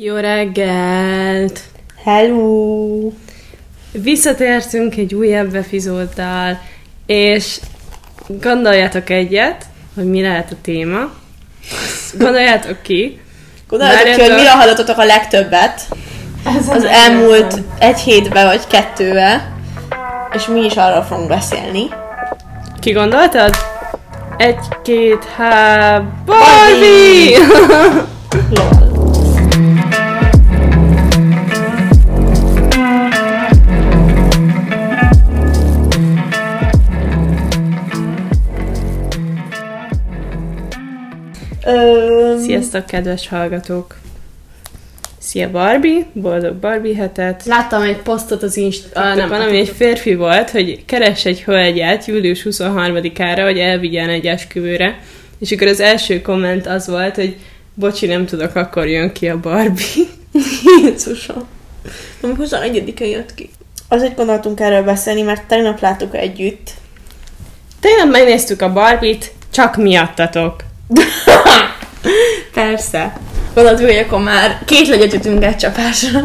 Jó reggelt! Hello! Visszatértünk egy újabb epizóddal, és gondoljatok egyet, hogy mi lehet a téma. Gondoljátok ki. Gondoljátok ki, hogy mire hallottatok a legtöbbet az elmúlt egy hétben vagy kettővel, és mi is arról fogunk beszélni. Ki gondoltad? Egy, két, há... Barbie! Lol. Ö, Sziasztok, kedves hallgatók! Szia Barbie, boldog Barbie hetet! Láttam egy posztot az Inst... Ah, nem, valami egy férfi volt, hogy keres egy hölgyet július 23-ára, hogy elvigyen egy esküvőre, és akkor az első komment az volt, hogy bocsi, nem tudok, akkor jön ki a Barbie. Jézusom. Ami 21-e jött ki. Azért gondoltunk erről beszélni, mert tegnap láttuk együtt. Tegnap megnéztük a Barbie-t, csak miattatok. Persze. Gondoltuk, hogy akkor már két legyet ütünk egy csapásra.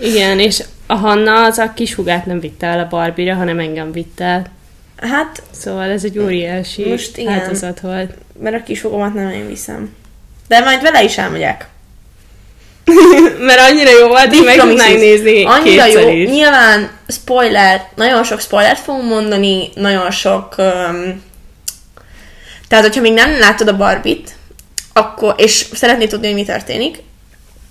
Igen, és a Hanna az a kis hugát nem vitte el a Barbie-ra, hanem engem vitte el. Hát, Szóval ez egy óriási Most igen. áldozat volt. mert a kisfogomat nem én viszem. De majd vele is elmegyek. Mert annyira jó volt, hogy meg tudnánk nézni Annyira jó. is. Nyilván spoiler, nagyon sok spoilert fogunk mondani, nagyon sok... Um, tehát, hogyha még nem láttad a Barbit, akkor, és szeretnéd tudni, hogy mi történik,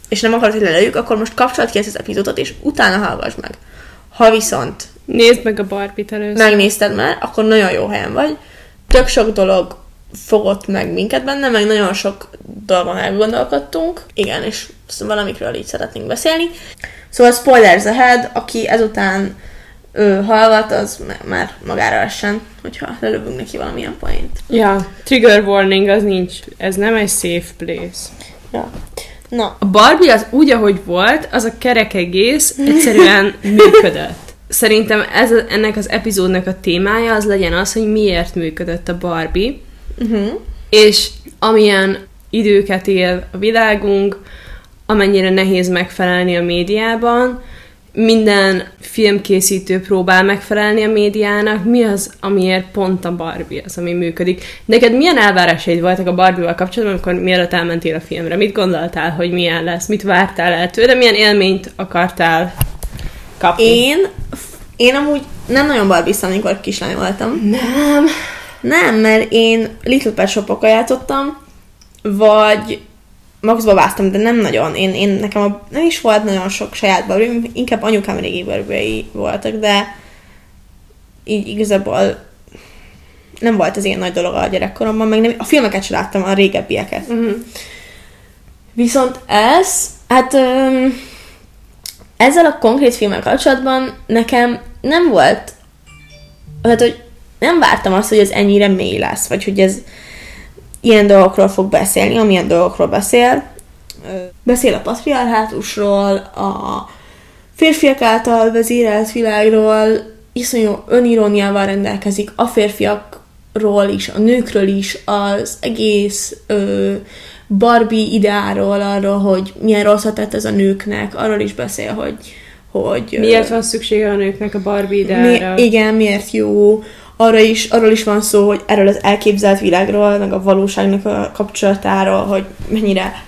és nem akarod, hogy lelőjük, akkor most kapcsolat ki ezt az epizódot, és utána hallgass meg. Ha viszont Nézd meg a Barbie-t először. megnézted már, akkor nagyon jó helyen vagy. Tök sok dolog fogott meg minket benne, meg nagyon sok dolgon elgondolkodtunk. Igen, és valamikről így szeretnénk beszélni. Szóval spoilers ahead, aki ezután ő hallgat, az már magára essen, hogyha lelövünk neki valamilyen point. Ja, trigger warning az nincs. Ez nem egy safe place. Ja. Na, A Barbie az úgy, ahogy volt, az a kerek egész egyszerűen működött. Szerintem ez, ennek az epizódnak a témája az legyen az, hogy miért működött a Barbie, uh-huh. és amilyen időket él a világunk, amennyire nehéz megfelelni a médiában, minden filmkészítő próbál megfelelni a médiának, mi az, amiért pont a Barbie az, ami működik. Neked milyen elvárásaid voltak a Barbie-val kapcsolatban, amikor mielőtt elmentél a filmre? Mit gondoltál, hogy milyen lesz? Mit vártál el tőle? Milyen élményt akartál kapni? én, én amúgy nem nagyon barbiztam, amikor kislány voltam. Nem. Nem, mert én Little Pet Shop-okkal játszottam, vagy Maxba váztam, de nem nagyon. Én, én nekem a, nem is volt nagyon sok saját barbie inkább anyukám régi barbie voltak, de így igazából nem volt az ilyen nagy dolog a gyerekkoromban, meg nem, a filmeket sem láttam, a régebbieket. Uh-huh. Viszont ez, hát öm, ezzel a konkrét filmmel kapcsolatban nekem nem volt, hát hogy nem vártam azt, hogy ez ennyire mély lesz, vagy hogy ez ilyen dolgokról fog beszélni, amilyen dolgokról beszél. Beszél a patriarhátusról, a férfiak által vezérelt világról, iszonyú öniróniával rendelkezik a férfiakról is, a nőkről is, az egész ö, Barbie ideáról, arról, hogy milyen rosszat tett ez a nőknek, arról is beszél, hogy, hogy Miért van szüksége a nőknek a Barbie ideára? mi, igen, miért jó. Arra is, arról is van szó, hogy erről az elképzelt világról, meg a valóságnak a kapcsolatáról, hogy mennyire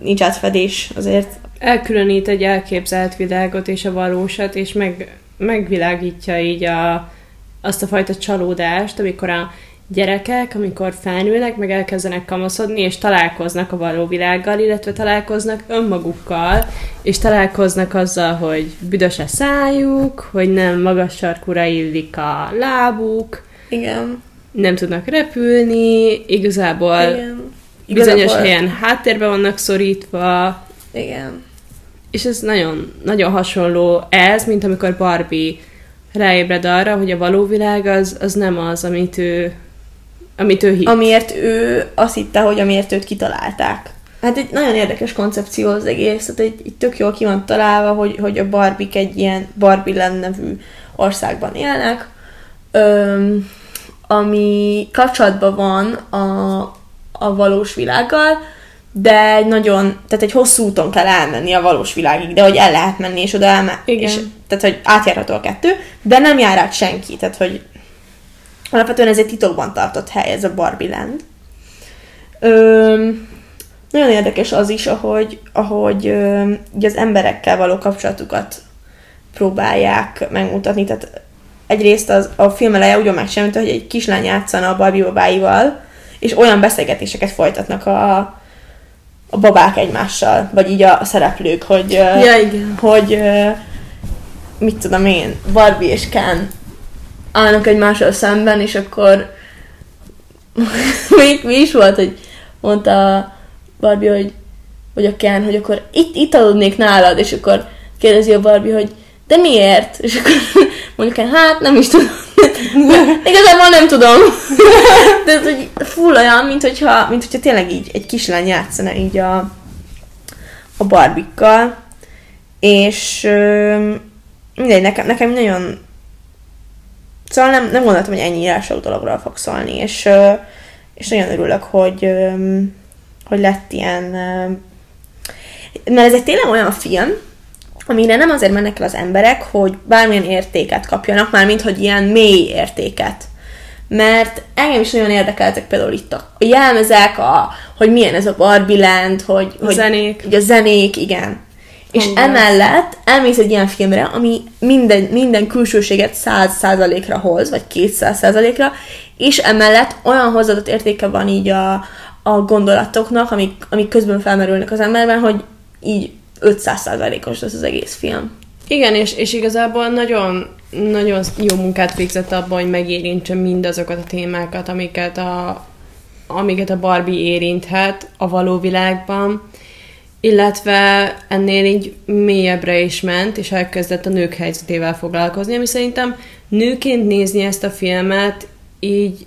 nincs átfedés azért. elkülönít egy elképzelt világot és a valósat, és meg, megvilágítja így a, azt a fajta csalódást, amikor a gyerekek, amikor felnőnek, meg elkezdenek kamaszodni, és találkoznak a való világgal, illetve találkoznak önmagukkal, és találkoznak azzal, hogy büdös a szájuk, hogy nem magas sarkúra illik a lábuk, Igen. nem tudnak repülni, igazából igen. bizonyos Igazából- helyen háttérbe vannak szorítva, Igen. és ez nagyon, nagyon hasonló ez, mint amikor Barbie ráébred arra, hogy a való világ az, az nem az, amit ő, amit ő hitt. Amiért ő azt hitte, hogy amiért őt kitalálták. Hát egy nagyon érdekes koncepció az egész, tehát egy, egy tök jól ki van találva, hogy, hogy a Barbik egy ilyen Barbie Land nevű országban élnek, öm, ami kapcsolatban van a, a valós világgal, de egy nagyon, tehát egy hosszú úton kell elmenni a valós világig, de hogy el lehet menni, és oda elme- Igen. És, tehát, hogy átjárható a kettő, de nem jár át senki, tehát, hogy alapvetően ez egy titokban tartott hely, ez a Barbie Land. Ö, nagyon érdekes az is, ahogy, ahogy ö, ugye az emberekkel való kapcsolatukat próbálják megmutatni. Tehát egyrészt az, a film eleje úgy van megcsinálva, hogy egy kislány játszana a Barbie babáival, és olyan beszélgetéseket folytatnak a, a babák egymással, vagy így a, szereplők, hogy, Ja, igen. hogy mit tudom én, Barbie és Ken állnak egymással szemben, és akkor mi, mi is volt, hogy mondta Barbie, hogy, hogy a Ken, hogy akkor itt, itt aludnék nálad, és akkor kérdezi a Barbie, hogy de miért? És akkor mondjuk Ken, hát nem is tudom. Igazából nem tudom. De ez hogy full olyan, mint hogyha, mint hogyha tényleg így egy kislány játszana így a, a barbikkal. És mindegy, nekem, nekem nagyon Szóval nem, nem gondoltam, hogy ennyire sok dologról fog szólni, és, és nagyon örülök, hogy, hogy lett ilyen... Mert ez egy tényleg olyan film, amire nem azért mennek el az emberek, hogy bármilyen értéket kapjanak, mármint, hogy ilyen mély értéket. Mert engem is nagyon érdekeltek például itt a a jelmezek, a, hogy milyen ez a Barbie Land, hogy, A hogy zenék. hogy a zenék, igen. És Hangulat. emellett elmész egy ilyen filmre, ami minden, minden külsőséget 100%-ra hoz, vagy 200%-ra, és emellett olyan hozzáadott értéke van így a, a gondolatoknak, amik, amik közben felmerülnek az emberben, hogy így 500%-os lesz az egész film. Igen, és, és igazából nagyon, nagyon jó munkát végzett abban, hogy megérintse mindazokat a témákat, amiket a, amiket a Barbie érinthet a való világban, illetve ennél így mélyebbre is ment, és elkezdett a nők helyzetével foglalkozni, ami szerintem nőként nézni ezt a filmet így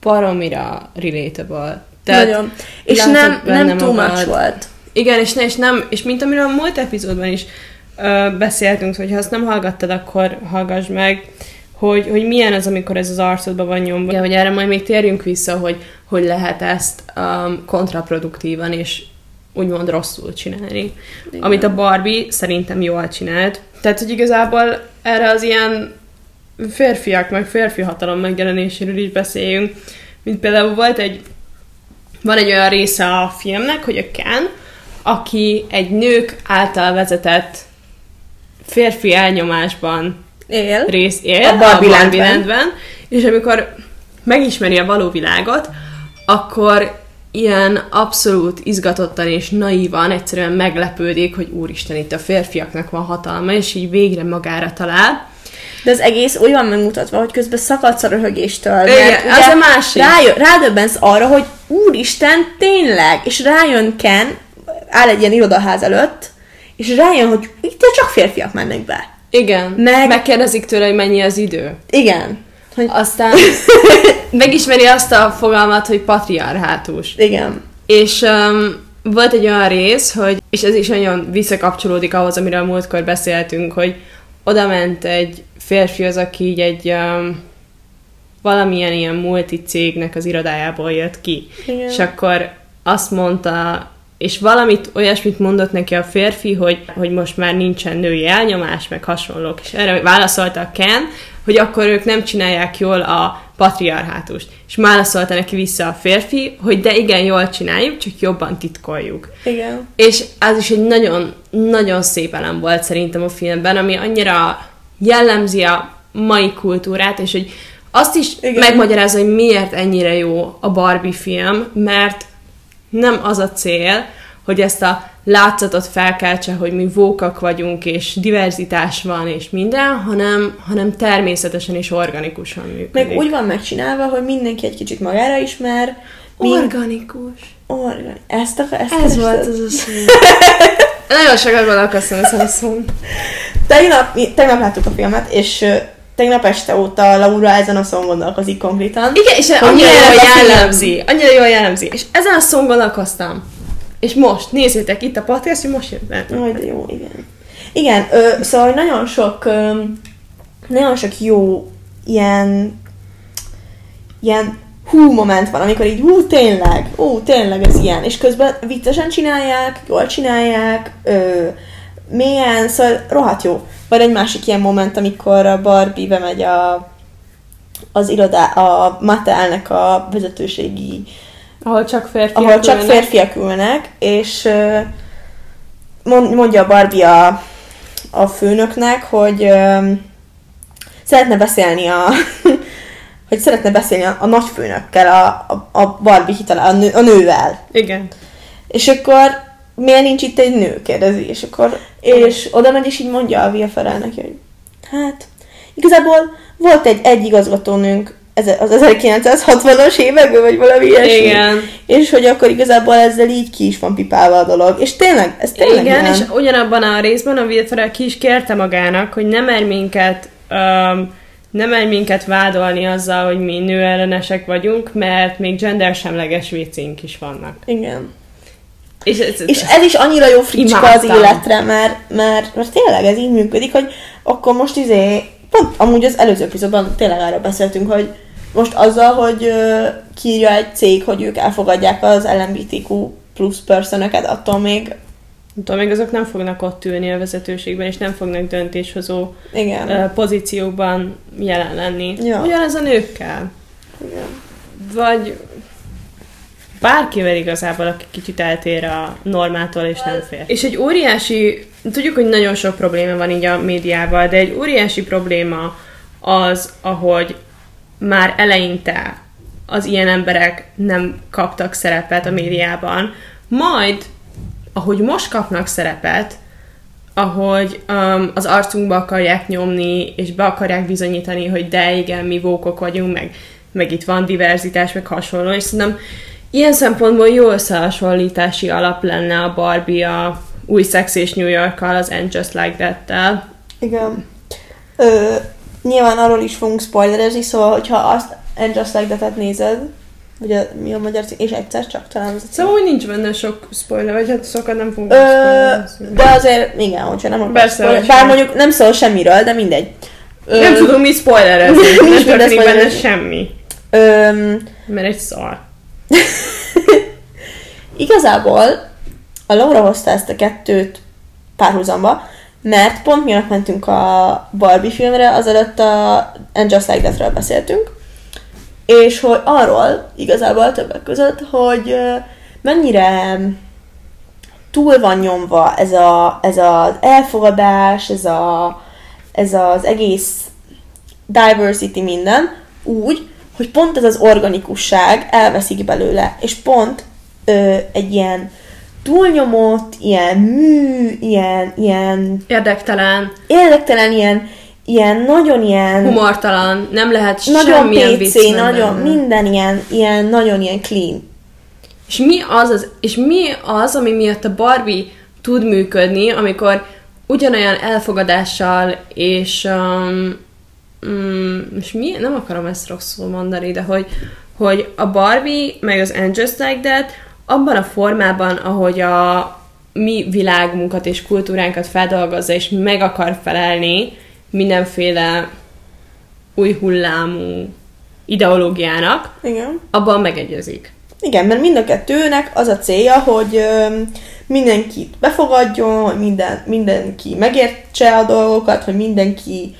baromira relatable. Nagyon. És nem, nem too much magad. volt. Igen, és, és nem, és mint amiről a múlt epizódban is ö, beszéltünk, hogy ha azt nem hallgattad, akkor hallgass meg, hogy, hogy milyen az, amikor ez az arcodban van nyomva. Ja, hogy erre majd még térjünk vissza, hogy, hogy lehet ezt um, kontraproduktívan és úgymond rosszul csinálni. Igen. Amit a Barbie szerintem jól csinált. Tehát, hogy igazából erre az ilyen férfiak, meg férfi hatalom megjelenéséről is beszéljünk. Mint például volt egy van egy olyan része a filmnek, hogy a Ken, aki egy nők által vezetett férfi elnyomásban Él. rész él A Barbie Landben. Landben, és amikor megismeri a való világot, akkor ilyen abszolút izgatottan és naívan egyszerűen meglepődik, hogy úristen, itt a férfiaknak van hatalma, és így végre magára talál. De az egész úgy van megmutatva, hogy közben szakadsz a röhögéstől. Igen, mert az ugye a másik. Rájö, rádöbbensz arra, hogy úristen, tényleg, és rájön Ken, áll egy ilyen irodaház előtt, és rájön, hogy itt csak férfiak mennek be. Igen, Meg- megkérdezik tőle, hogy mennyi az idő. Igen. Hogy, Aztán megismeri azt a fogalmat, hogy patriarhátus. igen. És um, volt egy olyan rész, hogy, és ez is nagyon visszakapcsolódik ahhoz, amiről a múltkor beszéltünk, hogy oda ment egy férfihoz, aki így egy um, valamilyen ilyen multicégnek az irodájából jött ki. Igen. És akkor azt mondta, és valamit, olyasmit mondott neki a férfi, hogy, hogy most már nincsen női elnyomás, meg hasonlók. És erre válaszolta a Ken, hogy akkor ők nem csinálják jól a patriarhátust. És válaszolta neki vissza a férfi, hogy de igen, jól csináljuk, csak jobban titkoljuk. Igen. És az is egy nagyon, nagyon szép elem volt szerintem a filmben, ami annyira jellemzi a mai kultúrát, és hogy azt is Igen. Megmagyarázza, hogy miért ennyire jó a Barbie film, mert nem az a cél, hogy ezt a látszatot felkeltse, hogy mi vókak vagyunk, és diverzitás van, és minden, hanem, hanem természetesen és organikusan működik. Meg úgy van megcsinálva, hogy mindenki egy kicsit magára ismer. Mind- Organikus. Organ. Ezt a, ezt Ez volt az a szó. Nagyon sokat gondolkoztam ezen a szón. Tegnap, tegnap láttuk a filmet, és tegnap este óta Laura ezen a szón gondolkozik konkrétan. Igen, és annyira jól jellemzi. Annyira jól jellemzi. És ezen a szón gondolkoztam. És most, nézzétek, itt a podcast, most jött be. Aj, de jó, igen. Igen, ö, szóval nagyon sok, ö, nagyon sok jó ilyen, ilyen hú moment van, amikor így, hú, tényleg, hú, tényleg ez ilyen, és közben viccesen csinálják, jól csinálják, ö, mélyen, szóval rohadt jó. Vagy egy másik ilyen moment, amikor a Barbie bemegy a, az irodá, a Mattelnek a vezetőségi, Ahol csak férfiak ahol csak ülnek. férfiak ülnek, és mondja a Barbie a, a főnöknek, hogy szeretne beszélni a hogy szeretne beszélni a, a nagyfőnökkel, a, a, a Barbie hitele, a, nő, a nővel. Igen. És akkor miért nincs itt egy nő, kérdezi, és akkor, és oda megy, és így mondja a Via Ferrell neki, hogy hát, igazából volt egy, egy igazgatónőnk az 1960-as években, vagy valami ilyesmi. Igen. És hogy akkor igazából ezzel így ki is van pipálva a dolog. És tényleg, ez tényleg Igen, ilyen. és ugyanabban a részben a Will Ferrell ki is kérte magának, hogy nem mer minket, um, nem mer minket vádolni azzal, hogy mi nőellenesek vagyunk, mert még gendersemleges viccink is vannak. Igen. És ez, És ez is annyira jó fricska az Imádtam. életre, mert, mert, mert tényleg ez így működik, hogy akkor most izé, pont amúgy az előző epizódban tényleg arra beszéltünk, hogy most azzal, hogy ö, kiírja egy cég, hogy ők elfogadják az LMBTQ plusz personöket, attól még, tudom, még azok nem fognak ott ülni a vezetőségben, és nem fognak döntéshozó igen. ö, pozíciókban jelen lenni. Ja. Ugyanez a nőkkel. igen. Vagy bárkivel igazából, aki kicsit eltér a normától, és nem fér. És egy óriási, tudjuk, hogy nagyon sok probléma van így a médiával, de egy óriási probléma az, ahogy már eleinte az ilyen emberek nem kaptak szerepet a médiában, majd, ahogy most kapnak szerepet, ahogy um, az arcunkba akarják nyomni, és be akarják bizonyítani, hogy de igen, mi vókok vagyunk, meg, meg itt van diverzitás, meg hasonló, és szerintem ilyen szempontból jó összehasonlítási alap lenne a Barbie a új Sex és New York-kal, az And Just Like That-tel. Igen. Ö, nyilván arról is fogunk spoilerezni, szóval, hogyha azt And Just Like That-et nézed, vagy a, mi a magyar cím, és egyszer csak talán az a cím. Szóval úgy nincs benne sok spoiler, vagy hát sokat nem fogunk Ö, de azért, igen, hogyha nem akarsz Persze, spoiler, bár mondjuk nem szól semmiről, de mindegy. Ö, Nem tudunk mit spoilerezni, Mi nem történik benne semmi. Öm, Mert egy szar. igazából a Laura hozta ezt a kettőt párhuzamba, mert pont miatt mentünk a Barbie filmre, azelőtt a And Just Like That-ről beszéltünk, és hogy arról igazából többek között, hogy mennyire túl van nyomva ez, a, ez az elfogadás, ez, a, ez az egész diversity minden, úgy, hogy pont ez az organikusság elveszik belőle, és pont ö, egy ilyen túlnyomott, ilyen mű, ilyen, ilyen Érdektelen, érdektelen, ilyen, ilyen nagyon ilyen humortalan, nem lehet nagyon semmilyen vicc PC, benne. nagyon, minden ilyen, ilyen, nagyon ilyen clean. És mi az, az, és mi az, ami miatt a Barbie tud működni, amikor ugyanolyan elfogadással és um, mm, és mi, nem akarom ezt rosszul mondani, de hogy, hogy a Barbie meg az Just Like That abban a formában, ahogy a mi világunkat és kultúránkat feldolgozza, és meg akar felelni mindenféle új hullámú ideológiának, Igen. abban megegyezik. Igen, mert mind a kettőnek az a célja, hogy öm, mindenkit befogadjon, hogy minden, mindenki megértse a dolgokat, hogy mindenki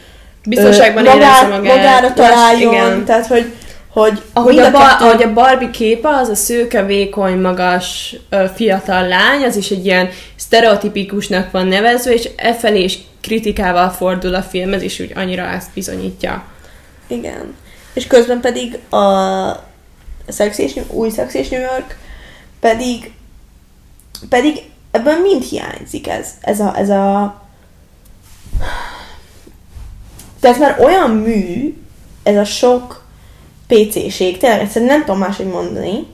Biztonságban ö, érezze magát. magára találjon, igen. tehát hogy, hogy Ahogy mind a, ba- kettő- ahogy a Barbie képe, az a szőke, vékony, magas, fiatal lány, az is egy ilyen sztereotipikusnak van nevezve, és e felé is kritikával fordul a film, ez is úgy annyira ezt bizonyítja. Igen. És közben pedig a Sex és, új Sex és New York pedig pedig ebből mind hiányzik ez, ez a, ez a tehát már olyan mű, ez a sok PC-ség, tényleg egyszerűen nem tudom máshogy mondani,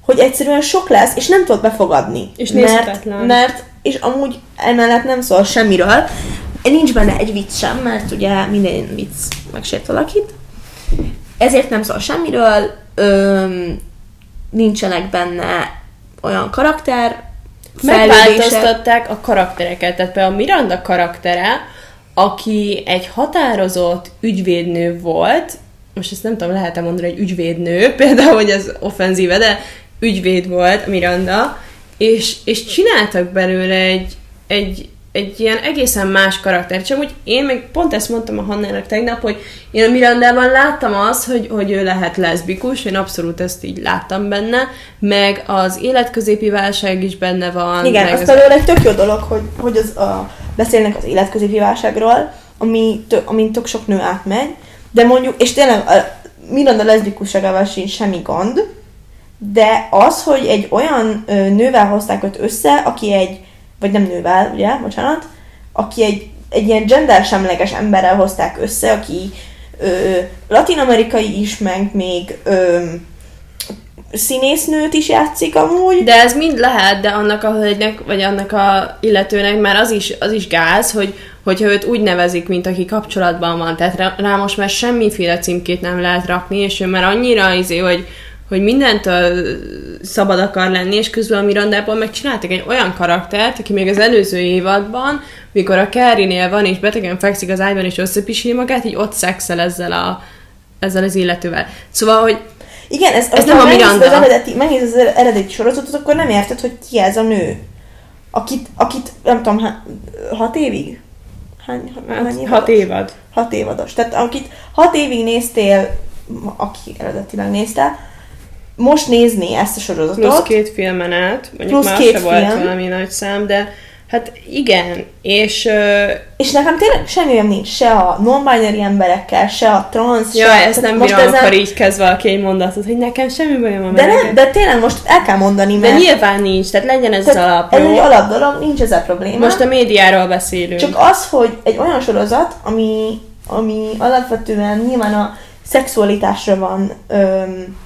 hogy egyszerűen sok lesz, és nem tudod befogadni. És mert, mert, és amúgy emellett nem szól semmiről, nincs benne egy vicc sem, mert ugye minden vicc megsért valakit, ezért nem szól semmiről, öm, nincsenek benne olyan karakter. Megváltoztatták a karaktereket, tehát például Miranda karaktere, aki egy határozott ügyvédnő volt, most ezt nem tudom, lehet-e mondani, hogy ügyvédnő, például, hogy ez offenzíve, de ügyvéd volt Miranda, és, és csináltak belőle egy, egy, egy ilyen egészen más karakter. Csak úgy én még pont ezt mondtam a Hannának tegnap, hogy én a Mirandában láttam azt, hogy, hogy ő lehet leszbikus, én abszolút ezt így láttam benne, meg az életközépi válság is benne van. Igen, meg az például egy tök jó dolog, hogy, hogy az a, beszélnek az életközépi válságról, ami tök, amin tök sok nő átmegy, de mondjuk, és tényleg Miranda leszbikusságával sincs semmi gond, de az, hogy egy olyan nővel hozták őt össze, aki egy, vagy nem nővel, ugye, bocsánat, aki egy, egy ilyen gendersemleges emberrel hozták össze, aki ö, latinamerikai is, meg még ö, színésznőt is játszik amúgy. De ez mind lehet, de annak a hölgynek, vagy annak a illetőnek már az is, az is gáz, hogy hogyha őt úgy nevezik, mint aki kapcsolatban van, tehát rá, rá most már semmiféle címkét nem lehet rakni, és ő már annyira izé, hogy, hogy mindentől szabad akar lenni, és közben a Mirandából megcsináltak egy olyan karaktert, aki még az előző évadban, mikor a Carrie-nél van, és betegen fekszik az ágyban, és összepisíli magát, így ott szexel ezzel, a, ezzel az illetővel. Szóval, hogy Igen, ez, Ez nem a Miranda. Az eredeti, megnézed az eredeti sorozatot, akkor nem érted, hogy ki ez a nő. Akit, akit nem tudom, há- hat évig? Hány, hát, évados? hat évad. Hat évados. Tehát akit hat évig néztél, aki eredetileg nézte, most nézni ezt a sorozatot. Plusz két filmen át, mondjuk Plusz már két se volt film. valami nagy szám, de hát igen, és ö, És nekem tényleg semmi nincs, se a non-binary emberekkel, se a trans, ja, se... ezt nem most bírom, ezen- akkor így kezd valaki egy mondatot, hogy nekem semmi bajom a De, nem, de tényleg most el kell mondani, de mert... nyilván nincs, tehát legyen ez az tehát alap, ez egy alap dolog, nincs ezzel probléma. Most a médiáról beszélünk. Csak az, hogy egy olyan sorozat, ami, ami alapvetően nyilván a szexualitásra van öm,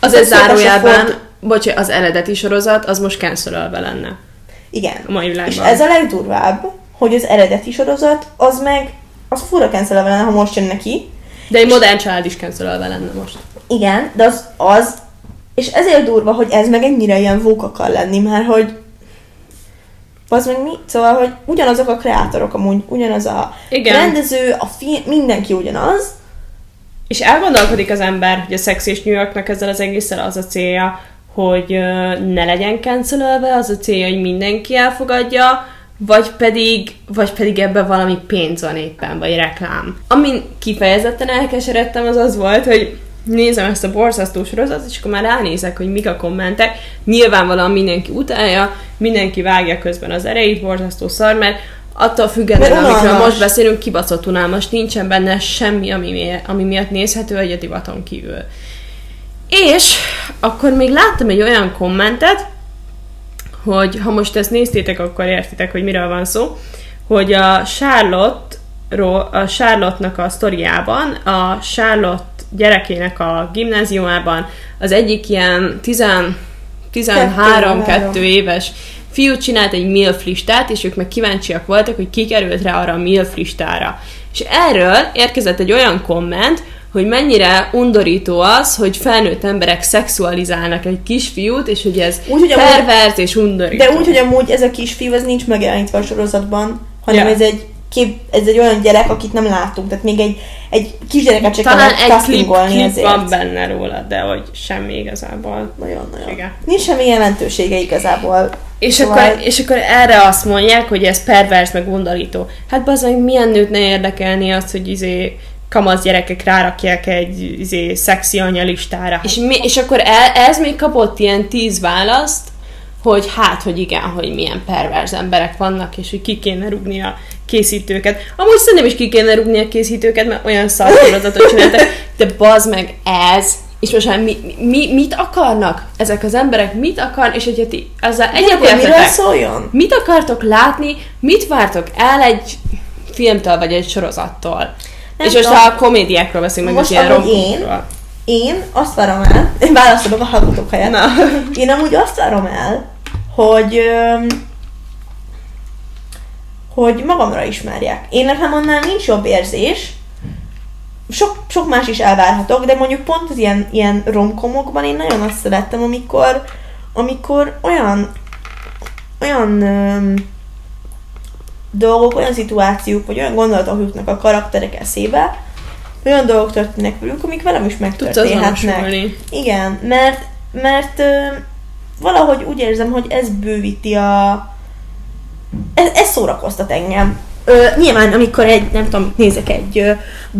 az a szexualitásra zárójában, ford- bocs, az eredeti sorozat, az most cancelölve lenne Igen. a mai És világban. ez a legdurvább, hogy az eredeti sorozat, az meg, az fura cancelve lenne, ha most jön neki. De egy modern család is cancelölve lenne most. Igen, de az, az, és ezért durva, hogy ez meg ennyire ilyen vók akar lenni, mert hogy az meg mi? Szóval, hogy ugyanazok a kreátorok amúgy, ugyanaz a Igen. rendező, a film, mindenki ugyanaz, És elgondolkodik az ember, hogy a Sex és New Yorknak ezzel az egésszel az a célja, hogy ne legyen cancelölve, az a célja, hogy mindenki elfogadja, vagy pedig, vagy pedig ebben valami pénz van éppen, vagy reklám. Amin kifejezetten elkeseredtem, az az volt, hogy nézem ezt a borzasztó sorozatot, és akkor már ránézek, hogy mik a kommentek. Nyilvánvalóan mindenki utálja, mindenki vágja közben az erejét, borzasztó szar, mert attól függetlenül, amikről most beszélünk, kibaszott unalmas, nincsen benne semmi, ami, mi- ami miatt nézhető egy a divaton kívül. És akkor még láttam egy olyan kommentet, hogy ha most ezt néztétek, akkor értitek, hogy miről van szó, hogy a Charlotte a Charlotte-nak a sztoriában, a Charlotte gyerekének a gimnáziumában az egyik ilyen 10 13-2 Kettő, éves fiú csinált egy MILF listát, és ők meg kíváncsiak voltak, hogy ki került rá arra a MILF listára. És erről érkezett egy olyan komment, hogy mennyire undorító az, hogy felnőtt emberek szexualizálnak egy kisfiút, és hogy ez Úgy, hogy pervers és undorító. De úgy, hogy amúgy ez a kisfiú, ez nincs megjelenítve a sorozatban, hanem Ja. ez egy kép, ez egy olyan gyerek, akit nem láttunk, tehát még egy, egy kisgyereket csak Talán egy klip, klip ezért. van benne róla, de hogy semmi igazából. Nagyon-nagyon. Igen. Nincs semmi jelentősége igazából. És, Szóval- akkor, és akkor erre azt mondják, hogy ez pervers, meg undorító. Hát az meg milyen nőt ne érdekelni azt, hogy izé kamasz gyerekek rárakják egy izé, szexi anya listára. És, mi, és akkor el, ez még kapott ilyen tíz választ, hogy hát, hogy igen, hogy milyen perverz emberek vannak, és hogy ki kéne rúgni a készítőket. Amúgy szerintem is ki kéne rúgni a készítőket, mert olyan szarfeladatot csináltak, de bazd meg ez, és most már mi, mi, mit akarnak ezek az emberek, mit akarnak, és hogyha ti ezzel egyetértetek, szóljon? mit akartok látni, mit vártok el egy filmtől, vagy egy sorozattól? Nem és most tudom. a komédiákról beszélünk, meg Most ilyen én-. Én azt várom el, én válaszolok a hallgatók helyett. Na. Én amúgy azt várom el, hogy hogy magamra ismerjek. Én nekem annál nincs jobb érzés, sok, sok más is elvárhatok, de mondjuk pont az ilyen, ilyen romkomokban én nagyon azt szerettem, amikor, amikor olyan olyan öm, dolgok, olyan szituációk, vagy olyan gondolatok jutnak a karakterek eszébe, olyan dolgok történnek velünk, amik velem is megtörténhetnek. Igen, mert, mert ö, valahogy úgy érzem, hogy ez bővíti a... Ez, ez szórakoztat engem. Ö, nyilván, amikor egy, nem tudom, nézek egy ö,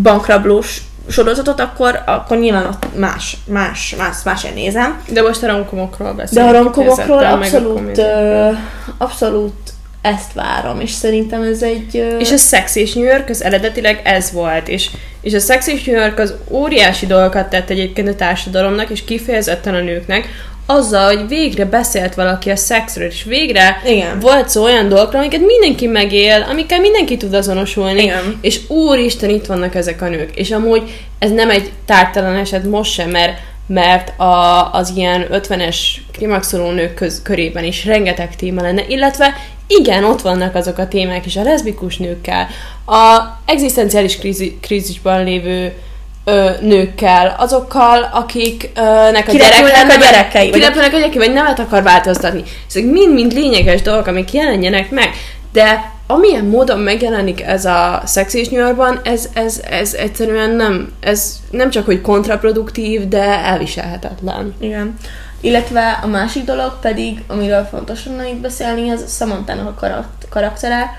bankrablós sorozatot, akkor, akkor nyilván ott más, más, más, más nézem. De most a romkomokról De beszélünk. a romkomokról abszolút, ö, abszolút ezt várom, és szerintem ez egy... És a Sex és New York az eredetileg ez volt, és, és a Sex és New York az óriási dolgokat tett egyébként a társadalomnak, és kifejezetten a nőknek, azzal, hogy végre beszélt valaki a szexről, és végre Igen. volt szó olyan dolgokról, amiket mindenki megél, amikkel mindenki tud azonosulni, Igen. és úristen, itt vannak ezek a nők. És amúgy ez nem egy tártalan eset most sem, mert mert a, az ilyen 50-es klimaxoló nők köz, körében is rengeteg téma lenne, illetve igen, ott vannak azok a témák is a leszbikus nőkkel, a egzisztenciális krízi, krízisban lévő ö, nőkkel, azokkal, akiknek a gyereke a gyerekei, kirepülnek a gyerekei, vagy nemet akar változtatni. Ezek mind-mind lényeges dolgok, amik jelenjenek meg, de amilyen módon megjelenik ez a Sex és New ez, ez, ez egyszerűen nem, ez nem csak, hogy kontraproduktív, de elviselhetetlen. Igen. Illetve a másik dolog pedig, amiről fontos lenne itt beszélni, az Samantha-nak a karak- karaktere,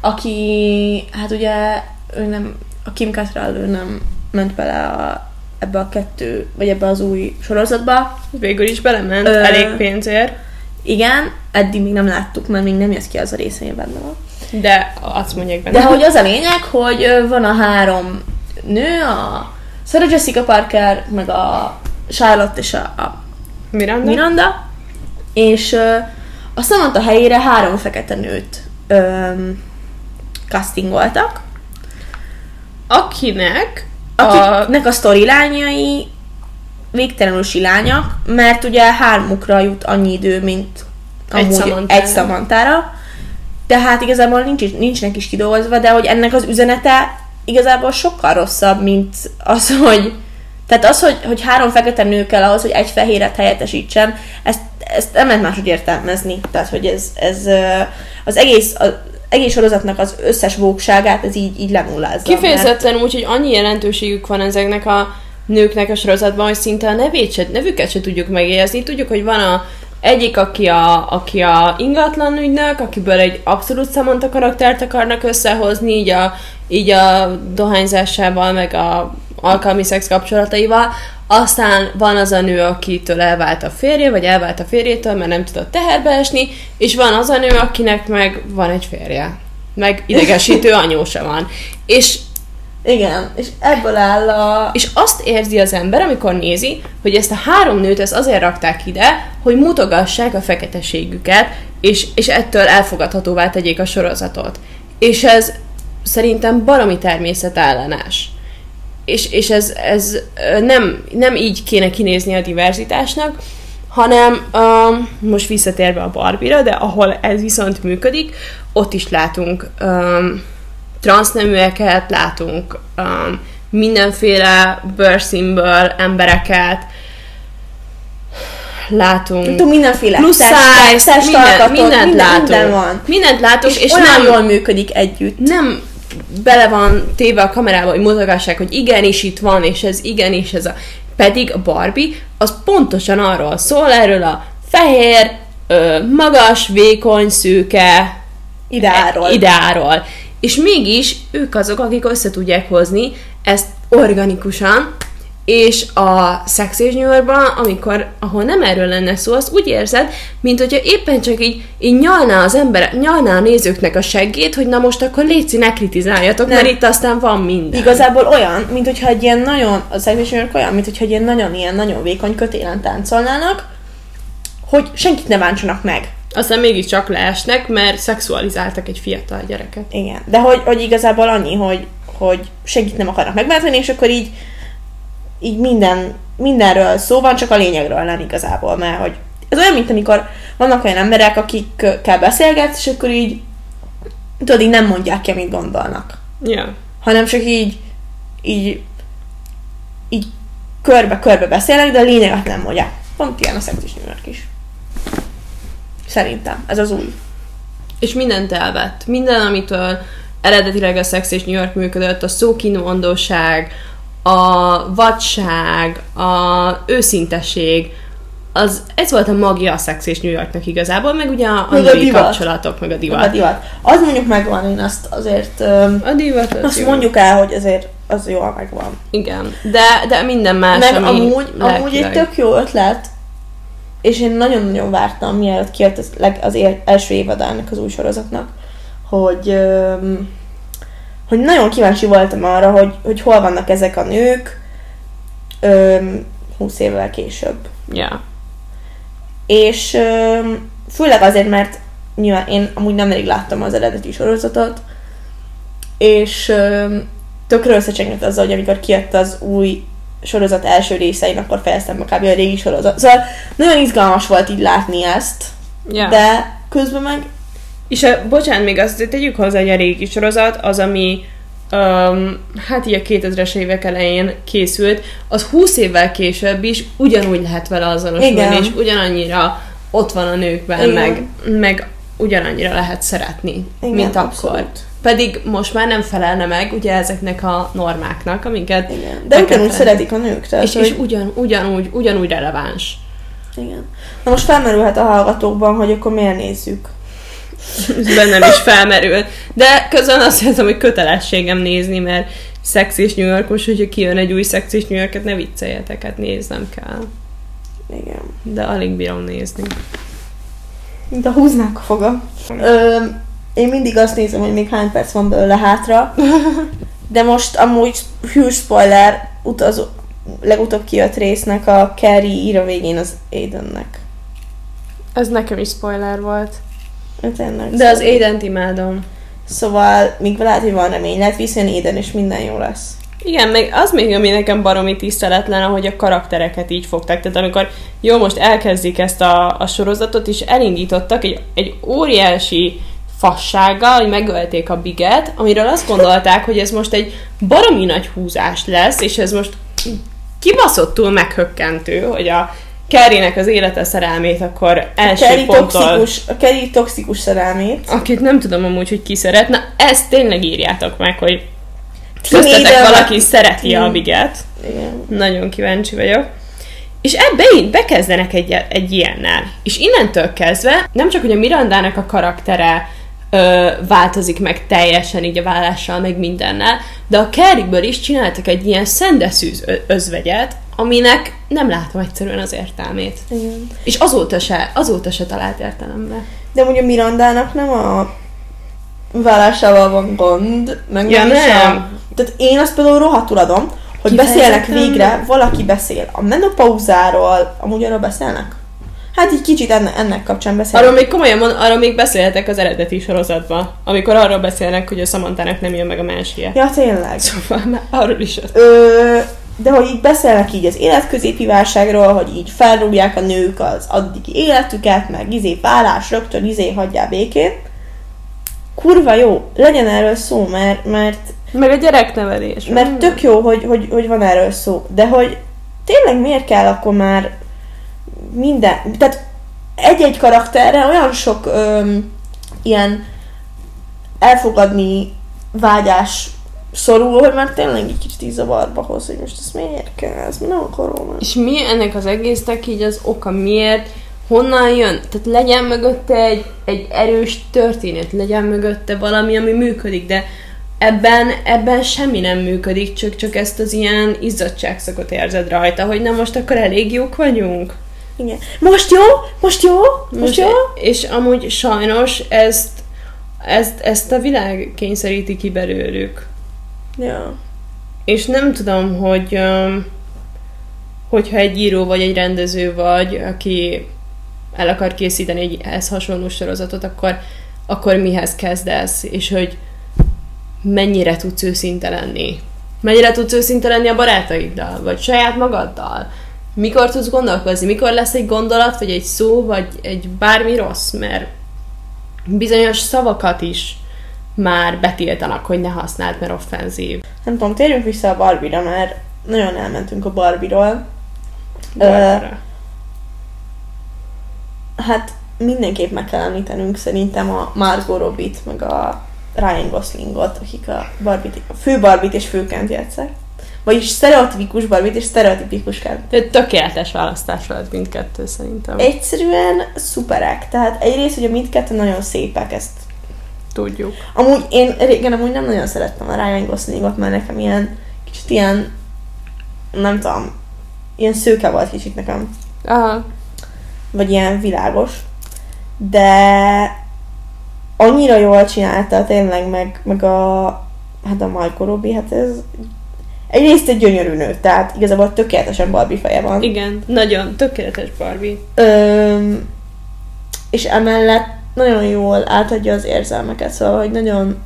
aki, hát ugye, ő nem, a Kim Cattrall, ő nem ment bele a, ebbe a kettő, vagy ebbe az új sorozatba. Végül is belement Ö, elég pénzért, Igen, eddig még nem láttuk, mert még nem jössz ki az a része, benne van. de azt mondják benne. De hogy az a lényeg, hogy van a három nő, a Sarah Jessica Parker, meg a Charlotte és a, a Miranda? Miranda, és ö, a Samantha helyére három fekete nőt ö, castingoltak, Akinek a... akiknek a sztorilányai végtelenül silányak, mert ugye hármukra jut annyi idő, mint Egy amúgy Samanthára. egy szamantára. Tehát igazából nincs, nincsnek is kidolgozva, de hogy ennek az üzenete igazából sokkal rosszabb, mint az, hogy tehát az, hogy, hogy három fekete nő kell ahhoz, hogy egy fehéret helyettesítsen, ezt, ezt nem lehet máshogy értelmezni. Tehát, hogy ez, ez az egész, az egész sorozatnak az összes vókságát, ez így, így lenullázza. mert- Kifejezetten úgy, hogy annyi jelentőségük van ezeknek a nőknek a sorozatban, hogy szinte a nevét se, nevüket se tudjuk megjegyezni. Tudjuk, hogy van a egyik, aki a, aki a ingatlan ügynök, akiből egy abszolút Samantha karaktert akarnak összehozni, így a, így a dohányzásával, meg a alkalmi szex kapcsolataival. Aztán van az a nő, akitől elvált a férje, vagy elvált a férjétől, mert nem tudott teherbe esni, és van az a nő, akinek meg van egy férje. Meg idegesítő anyósa van. És Igen, és ebből áll a... és azt érzi az ember, amikor nézi, hogy ezt a három nőt ezt azért rakták ide, hogy mutogassák a feketeségüket, és, és ettől elfogadhatóvá tegyék a sorozatot. És ez szerintem baromi természetellenes. És, és ez, ez nem, nem így kéne kinézni a diverzitásnak, hanem um, most visszatérve a Barbie-ra, de ahol ez viszont működik, ott is látunk um, transzneműeket, látunk um, mindenféle bőrszínből embereket, látunk Tudom, mindenféle plusz test minden, mindent minden, látunk. minden van. Mindent látunk, És, és, olyan nem, jól működik együtt. nem bele van téve a kamerába, hogy mutogassák, hogy igenis itt van, és ez igenis ez a... Pedig a Barbie az pontosan arról szól, erről a fehér, ö, magas, vékony, szőke Ideáról. ideáról. És mégis ők azok, akik össze tudják hozni ezt organikusan, és a Sex és New amikor, ahol nem erről lenne szó, azt úgy érzed, mint hogyha éppen csak így, így nyalná az ember, nyalná a nézőknek a seggét, hogy na most akkor létszi, ne kritizáljatok, Nem. mert itt aztán van minden. Igazából olyan, mint hogyha egy ilyen nagyon, a Salvation olyan, mint hogyha egy ilyen nagyon, ilyen nagyon vékony kötélen táncolnának, hogy senkit ne bántsanak meg. Aztán mégiscsak leesnek, mert szexualizáltak egy fiatal gyereket. Igen. De hogy, hogy igazából annyi, hogy, hogy senkit nem akarnak megbántani, és akkor így, így minden, mindenről szó van, csak a lényegről nem igazából, mert hogy ez olyan, mint amikor vannak olyan emberek, akikkel beszélgetsz, és akkor így tudod, így nem mondják ki, amit gondolnak. Ja. hanem csak így, így, így körbe-körbe beszélnek, de a lényeget nem mondják. Pont ilyen a szexis New York is. Szerintem. Ez az új. És mindent elvett. Minden, amitől eredetileg a Sex és New York működött, a szókínóandóság, a vadság, a őszinteség, az, ez volt a magja a Sex és New Yorknak igazából, meg ugye a, Meg a női divat. kapcsolatok, meg a divat. A divat. Az mondjuk megvan, én azt azért... A divat az azt jó. mondjuk el, hogy azért az jól megvan. Igen, de, de minden más, Meg ami amúgy, amúgy egy tök jó ötlet, és én nagyon-nagyon vártam, mielőtt kijött az, leg, az első évadának az új sorozatnak, hogy, öm, hogy nagyon kíváncsi voltam arra, hogy, hogy hol vannak ezek a nők öm, 20 évvel később. Ja. És öm, főleg azért, mert nyilván én amúgy nem elég láttam az eredeti sorozatot, és öm, tökre összecsengett azzal, hogy amikor kijött az új sorozat első részein, akkor fejeztem be kb. a régi sorozat. Szóval nagyon izgalmas volt így látni ezt, ja. de közben meg És a, bocsánat, még azt tegyük hozzá, hogy a régi sorozat, az, ami um, hát így a 2000-es évek elején készült, az 20 évvel később is ugyanúgy lehet vele azonosulni, Igen. és ugyanannyira ott van a nőkben, Igen. meg, meg ugyanannyira lehet szeretni, Igen, mint akkor. abszolút. Pedig most már nem felelne meg ugye ezeknek a normáknak, amiket igen. De ugyanúgy szeretik a nők. Tehát, és, hogy, és ugyan, ugyanúgy, ugyanúgy releváns. igen. Na most felmerülhet a hallgatókban, hogy akkor miért nézzük. Bennem is felmerül. De közben azt hiszem, hogy kötelességem nézni, mert szex és New Yorkos, hogyha kijön egy új szex és New Yorket, ne vicceljetek, hát néznem kell. Igen. De alig bírom nézni. A húznák a foga. Ö, én mindig azt nézem, hogy még hány perc van belőle hátra. De most amúgy huge spoiler, utazó, legutóbb kijött résznek a Carrie ír a végén az Aidennek. Ez nekem is spoiler volt. Ő Tényleg, De az szóval- Aident imádom. Szóval még lehet, hogy van remény, lehet visszajön Aiden, és minden jó lesz. Igen, meg az még, ami nekem baromi tiszteletlen, ahogy a karaktereket így fogták. Tehát amikor jó, most elkezdik ezt a, a sorozatot, és elindítottak egy, egy óriási fassággal, hogy megölték a biget, amiről azt gondolták, hogy ez most egy baromi nagy húzás lesz, és ez most kibaszottul meghökkentő, hogy a Kerrynek az élete szerelmét akkor első Carrie ponttól toxikus, a Carrie toxikus szerelmét. akit nem tudom amúgy, hogy ki szeret. Na, ezt tényleg írjátok meg, hogy köztetek valaki szereti a biget. Igen. Nagyon kíváncsi vagyok. És ebbe így bekezdenek egy, egy ilyennel. És innentől kezdve nem csak, hogy a Mirandának a karaktere ö, változik meg teljesen így a vállással, meg mindennel, de a Carrie-ből is csináltak egy ilyen szendeszűz özvegyet, aminek nem látom egyszerűen az értelmét. Igen. És azóta se, azóta se talált értelembe. De a Mirandának nem a vállásával van gond, meg Ja, nem nem. Tehát én azt például rohadtul adom, hogy Kifejezetten- beszélnek végre, valaki beszél a menopauzáról, amúgy arról beszélnek? Hát így kicsit ennek, ennek kapcsán beszélnek. Arról még komolyan mond, arról még beszélhetek az eredeti sorozatban, amikor arról beszélnek, hogy a Samantának nem jön meg a mensie. Ja, tényleg. Szóval már arról is. Ö, de hogy így beszélnek így az életközépi válságról, hogy így felrúgják a nők az addigi életüket, meg izé vállás, rögtön izé hagyjál békén. Kurva jó, legyen erről szó, mert, mert, Meg a gyereknevelés. mert tök jó, hogy, hogy, hogy van erről szó. De hogy tényleg miért kell akkor már minden, tehát egy-egy karakterre olyan sok öm, ilyen elfogadni vágyás szorul, hogy már tényleg egy kicsit így zavarba hoz, hogy most ezt miért kell, ezt nem akarom. már. És mi ennek az egésznek így az oka miért, honnan jön? Tehát legyen mögötte egy, egy erős történet, legyen mögötte valami, ami működik, de ebben, ebben semmi nem működik, csak, csak ezt az ilyen izzadságszakot érzed rajta, hogy na most akkor elég jók vagyunk. Igen. Most jó? Most jó? Most, jó? És amúgy sajnos ezt, ezt, ezt a világ kényszeríti ki belőlük. Ja. És nem tudom, hogy hogyha egy író vagy egy rendező vagy, aki el akar készíteni egy ehhez hasonló sorozatot, akkor, akkor mihez kezdesz, és hogy mennyire tudsz őszinte lenni. Mennyire tudsz őszinte lenni a barátaiddal, vagy saját magaddal. Mikor tudsz gondolkozni, mikor lesz egy gondolat, vagy egy szó, vagy egy bármi rossz, mert bizonyos szavakat is már betiltanak, hogy ne használd, mert offenzív. Nem tudom, térjünk vissza a Barbie-ra, mert nagyon elmentünk a Barbie-ról. Barbara. Hát mindenképp meg kell említenünk szerintem a Margot Robbie-t, meg a Ryan Goslingot, akik a, Barbie-t, a fő Barbie-t és főként játszák. vagyis sztereotipikus Barbie-t és sztereotipikus Ken. Tökéletes választás volt mindkettő szerintem. Egyszerűen szuperek. Tehát egyrészt ugye mindkettő nagyon szépek, ezt Tudjuk. Amúgy én régen amúgy nem nagyon szerettem a Ryan Goslingot, mert nekem ilyen kicsit ilyen, nem tudom, ilyen szőke volt kicsit nekem. Aha. Vagy ilyen világos. De annyira jól csinálta tényleg, meg, meg a, hát a Michael Robbie, hát ez egyrészt egy gyönyörű nő, tehát igazából tökéletesen Barbie feje van. Igen, nagyon tökéletes Barbie. Öm, és emellett nagyon jól átadja az érzelmeket, szóval, hogy nagyon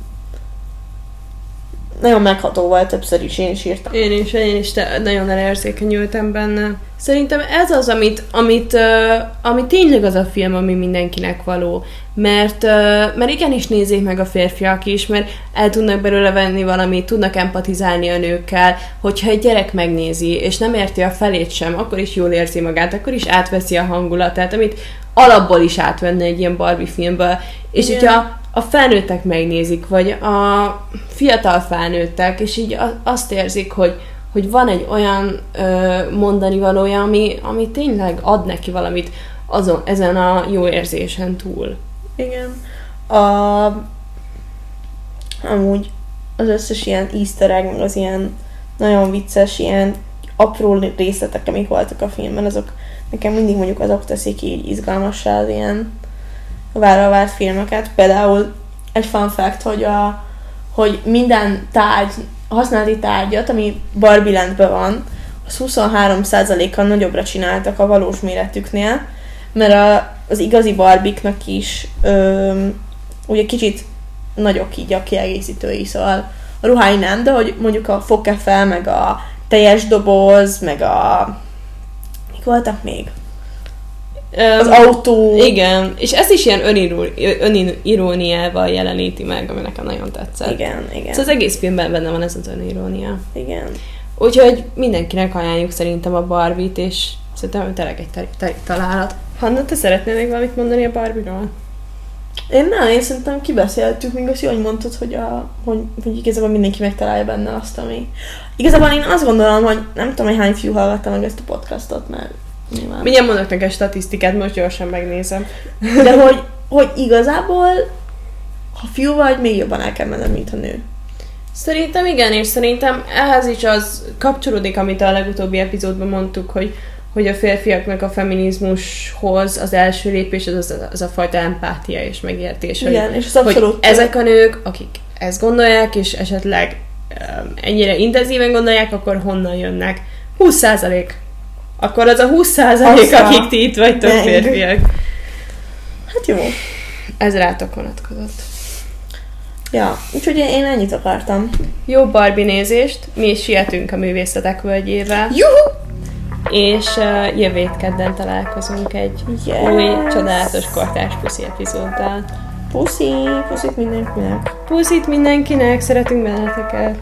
nagyon megható volt többször is, én is írtam. Én is, én is te, nagyon elérzékenyültem benne. Szerintem ez az, amit, amit, uh, ami tényleg az a film, ami mindenkinek való. Mert, uh, mert igenis nézzék meg a férfiak is, mert el tudnak belőle venni valamit, tudnak empatizálni a nőkkel, hogyha egy gyerek megnézi, és nem érti a felét sem, akkor is jól érzi magát, akkor is átveszi a hangulatát, amit alapból is átvenne egy ilyen Barbie filmből. És Igen. hogyha a felnőttek megnézik, vagy a fiatal felnőttek, és így azt érzik, hogy, hogy van egy olyan ö, mondani valója, ami, ami tényleg ad neki valamit azon, ezen a jó érzésen túl. Igen. A, amúgy az összes ilyen easter egg, az ilyen nagyon vicces, ilyen apró részletek, amik voltak a filmben, azok nekem mindig mondjuk azok teszik így izgalmassá az ilyen várva várt filmeket. Például egy fun fact, hogy, a, hogy minden tárgy, használati tárgyat, ami Barbie Landben van, az 23%-kal nagyobbra csináltak a valós méretüknél, mert a, az igazi barbiknak is öm, ugye kicsit nagyok így a kiegészítői, szóval a ruhái nem, de hogy mondjuk a fogkefe, meg a teljes doboz, meg a... Mik voltak még? Az Öm, autó. Igen, és ezt is ilyen öniró- öniróniával jeleníti meg, ami nekem nagyon tetszett. Igen, igen. Szóval az egész filmben benne van ez az önirónia. Igen. Úgyhogy mindenkinek ajánljuk szerintem a Barbie-t, és szerintem tényleg egy találat. Hanna, te szeretnél még valamit mondani a Barbie-ról? Én nem, én szerintem kibeszéltük, még azt hogy mondtad, hogy, a, hogy, hogy igazából mindenki megtalálja benne azt, ami... Igazából én azt gondolom, hogy nem tudom, hogy hány fiú hallgatta meg ezt a podcastot, mert nyilván. Mindjárt mondok neked statisztikát, most gyorsan megnézem. De hogy, hogy igazából, ha fiú vagy, még jobban el kell menned, mint a nő. Szerintem igen, és szerintem ehhez is az kapcsolódik, amit a legutóbbi epizódban mondtuk, hogy, hogy a férfiaknak a feminizmushoz az első lépés az, az, az a fajta empátia és megértés. hogy- Igen, és az abszolút- Hogy ezek a nők, akik ezt gondolják, és esetleg um, ennyire intenzíven gondolják, akkor honnan jönnek? 20%. Akkor az a 20% Aztán. akik ti itt vagytok Meg. férfiak. Hát jó. Ez rátok vonatkozott. Ja, úgyhogy én ennyit akartam. Jó Barbie nézést, mi is sietünk a művészetek völgyével. Juhu! és uh, jövő kedden találkozunk egy Yes. új, csodálatos kortárs puszi epizóddal. Puszi, puszik mindenkinek. Puszit mindenkinek, szeretünk benneteket!